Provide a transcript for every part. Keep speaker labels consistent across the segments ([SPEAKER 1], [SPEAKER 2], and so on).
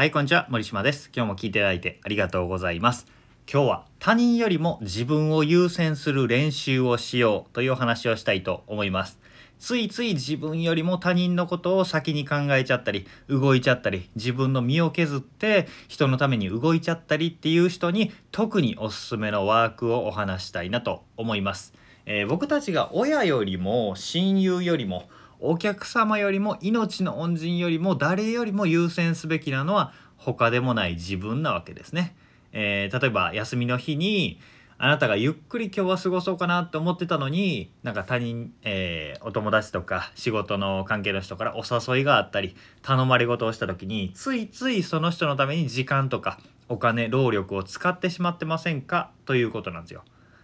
[SPEAKER 1] はい、こんにちは。森島です。今日も聞いていただいてありがとうございます。今日は他人よりも自分を優先する練習をしようというお話をしたいと思います。ついつい自分よりも他人のことを先に考えちゃったり、動いちゃったり、自分の身を削って人のために動いちゃったりっていう人に特におすすめのワークをお話したいなと思います。えー僕たちが親よりも親友よりもお客様よりも命の恩人よりも誰よりも優先すべきなのは他でもない自分なわけですね。えー例えば休みの日にあなたがゆっくり今日は過ごそうかなって思ってたのになんか他人、えーお友達とか仕事の関係の人からお誘いがあったり頼まれ事をした時についついその人のために時間とかお金労力を使ってしまってませんか？ということなんですよ。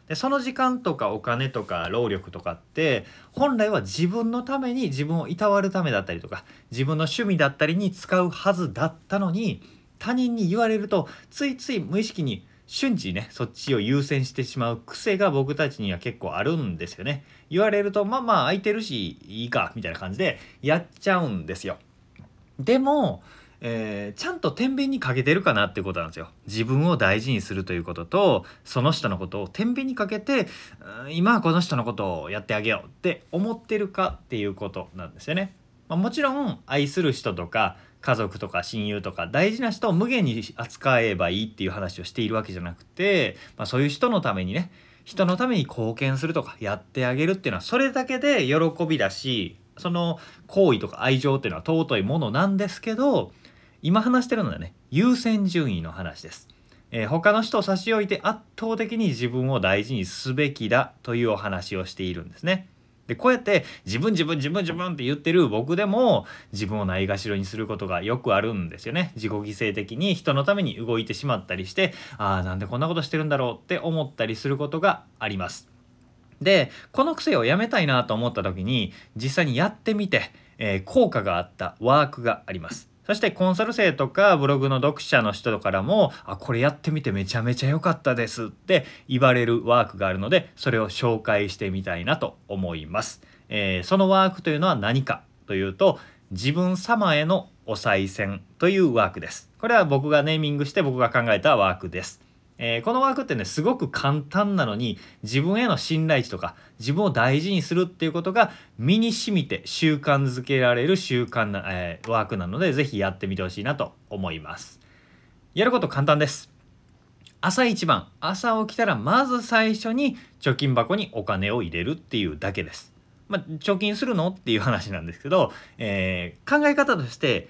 [SPEAKER 1] でその時間とかお金とか労力とかって本来は自分のために自分をいたわるためだったりとか自分の趣味だったりに使うはずだったのに他人に言われるとついつい無意識に瞬時にねそっちを優先してしまう癖が僕たちには結構あるんですよね。言われるとまあまあ空いてるしいいかみたいな感じでやっちゃうんですよ。でも、えーちゃんと天秤にかけてるかなってことなんですよ。自分を大事にするということとその人のことを天秤にかけてん今はこの人のことをやってあげようって思ってるかっていうことなんですよね。まあ、もちろん愛する人とか家族とか親友とか大事な人を無限に扱えばいいっていう話をしているわけじゃなくて、まあ、そういう人のためにね人のために貢献するとかやってあげるっていうのはそれだけで喜びだしその行為とか愛情っていうのは尊いものなんですけど今話してるのはね優先順位の話です。えー他の人を差し置いて圧倒的に自分を大事にすべきだというお話をしているんですね。でこうやって自分自分自分自分って言ってる僕でも自分をないがしろにすることがよくあるんですよね。自己犠牲的に人のために動いてしまったりしてああなんでこんなことしてるんだろうって思ったりすることがあります。でこの癖をやめたいなと思った時に実際にやってみて、えー効果があったワークがあります。そしてコンサル生とかブログの読者の人からも「あこれやってみてめちゃめちゃ良かったです」って言われるワークがあるのでそれを紹介してみたいなと思います。えーそのワークというのは何かというと自分様へのお賽銭というワークです。これは僕がネーミングして僕が考えたワークです。えーこのワークってねすごく簡単なのに自分への信頼値とか自分を大事にするっていうことが身に染みて習慣づけられる習慣な、えーワークなのでぜひやってみてほしいなと思います。やること簡単です。朝一番朝起きたらまず最初に貯金箱にお金を入れるっていうだけです。まあ、貯金するのっていう話なんですけど、えー考え方として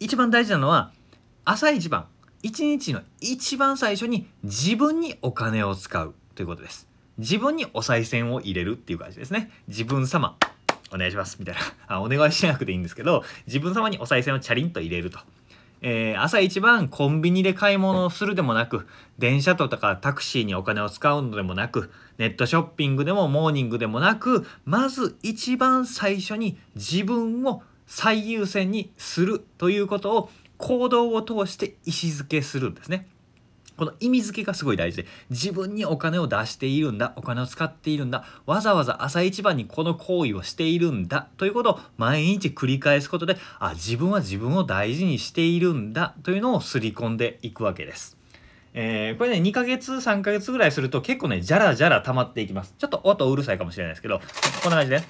[SPEAKER 1] 一番大事なのは朝一番一日の一番最初に自分にお金を使うということです。自分にお賽銭を入れるっていう感じですね。自分様。お願いします。みたいな。あお願いしなくていいんですけど自分様にお賽銭をチャリンと入れると。えー朝一番コンビニで買い物をするでもなく電車とかタクシーにお金を使うのでもなくネットショッピングでもモーニングでもなくまず一番最初に自分を最優先にするということを行動を通して意思づけするんですね。この意味付けがすごい大事で自分にお金を出しているんだお金を使っているんだわざわざ朝一番にこの行為をしているんだということを毎日繰り返すことであ自分は自分を大事にしているんだというのを刷り込んでいくわけです。えーこれね2ヶ月3ヶ月ぐらいすると結構ねじゃらじゃら溜まっていきますちょっと音うるさいかもしれないですけどこんな感じでね、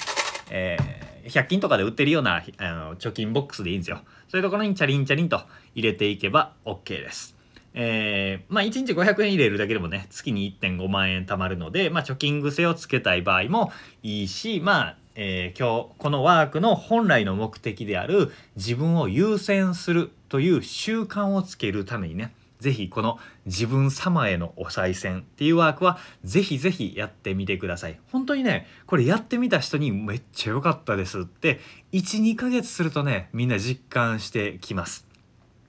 [SPEAKER 1] えー100均とかで売ってるようなあの貯金ボックスでいいんですよ。そういうところにチャリンチャリンと入れていけば OK です。えーまあ1日500円入れるだけでもね月に1.5万円貯まるので、まあ、貯金癖をつけたい場合もいいしまあ、えー今日このワークの本来の目的である自分を優先するという習慣をつけるためにねぜひこの自分様へのお賽銭っていうワークはぜひぜひやってみてください。本当にね、これやってみた人にめっちゃ良かったですって1、2ヶ月するとね、みんな実感してきます。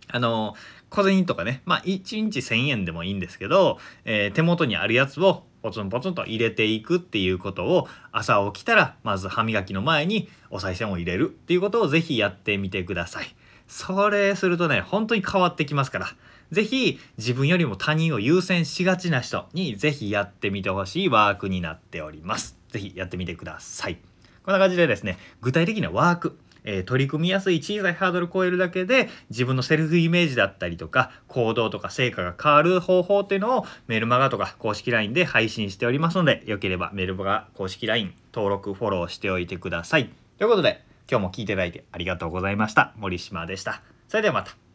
[SPEAKER 1] あの小銭とかね、まあ1日1000円でもいいんですけど、えー手元にあるやつをポツンポツンと入れていくっていうことを朝起きたらまず歯磨きの前にお賽銭を入れるっていうことをぜひやってみてください。それするとね、本当に変わってきますから。ぜひ自分よりも他人を優先しがちな人にぜひやってみてほしいワークになっております。ぜひやってみてください。こんな感じでですね、具体的なワーク、えー取り組みやすい小さいハードルを超えるだけで自分のセルフイメージだったりとか行動とか成果が変わる方法っていうのをメルマガとか公式 LINE で配信しておりますのでよければメルマガ公式 LINE 登録フォローしておいてくださいということで今日も聞いていただいてありがとうございました。森島でした。それではまた。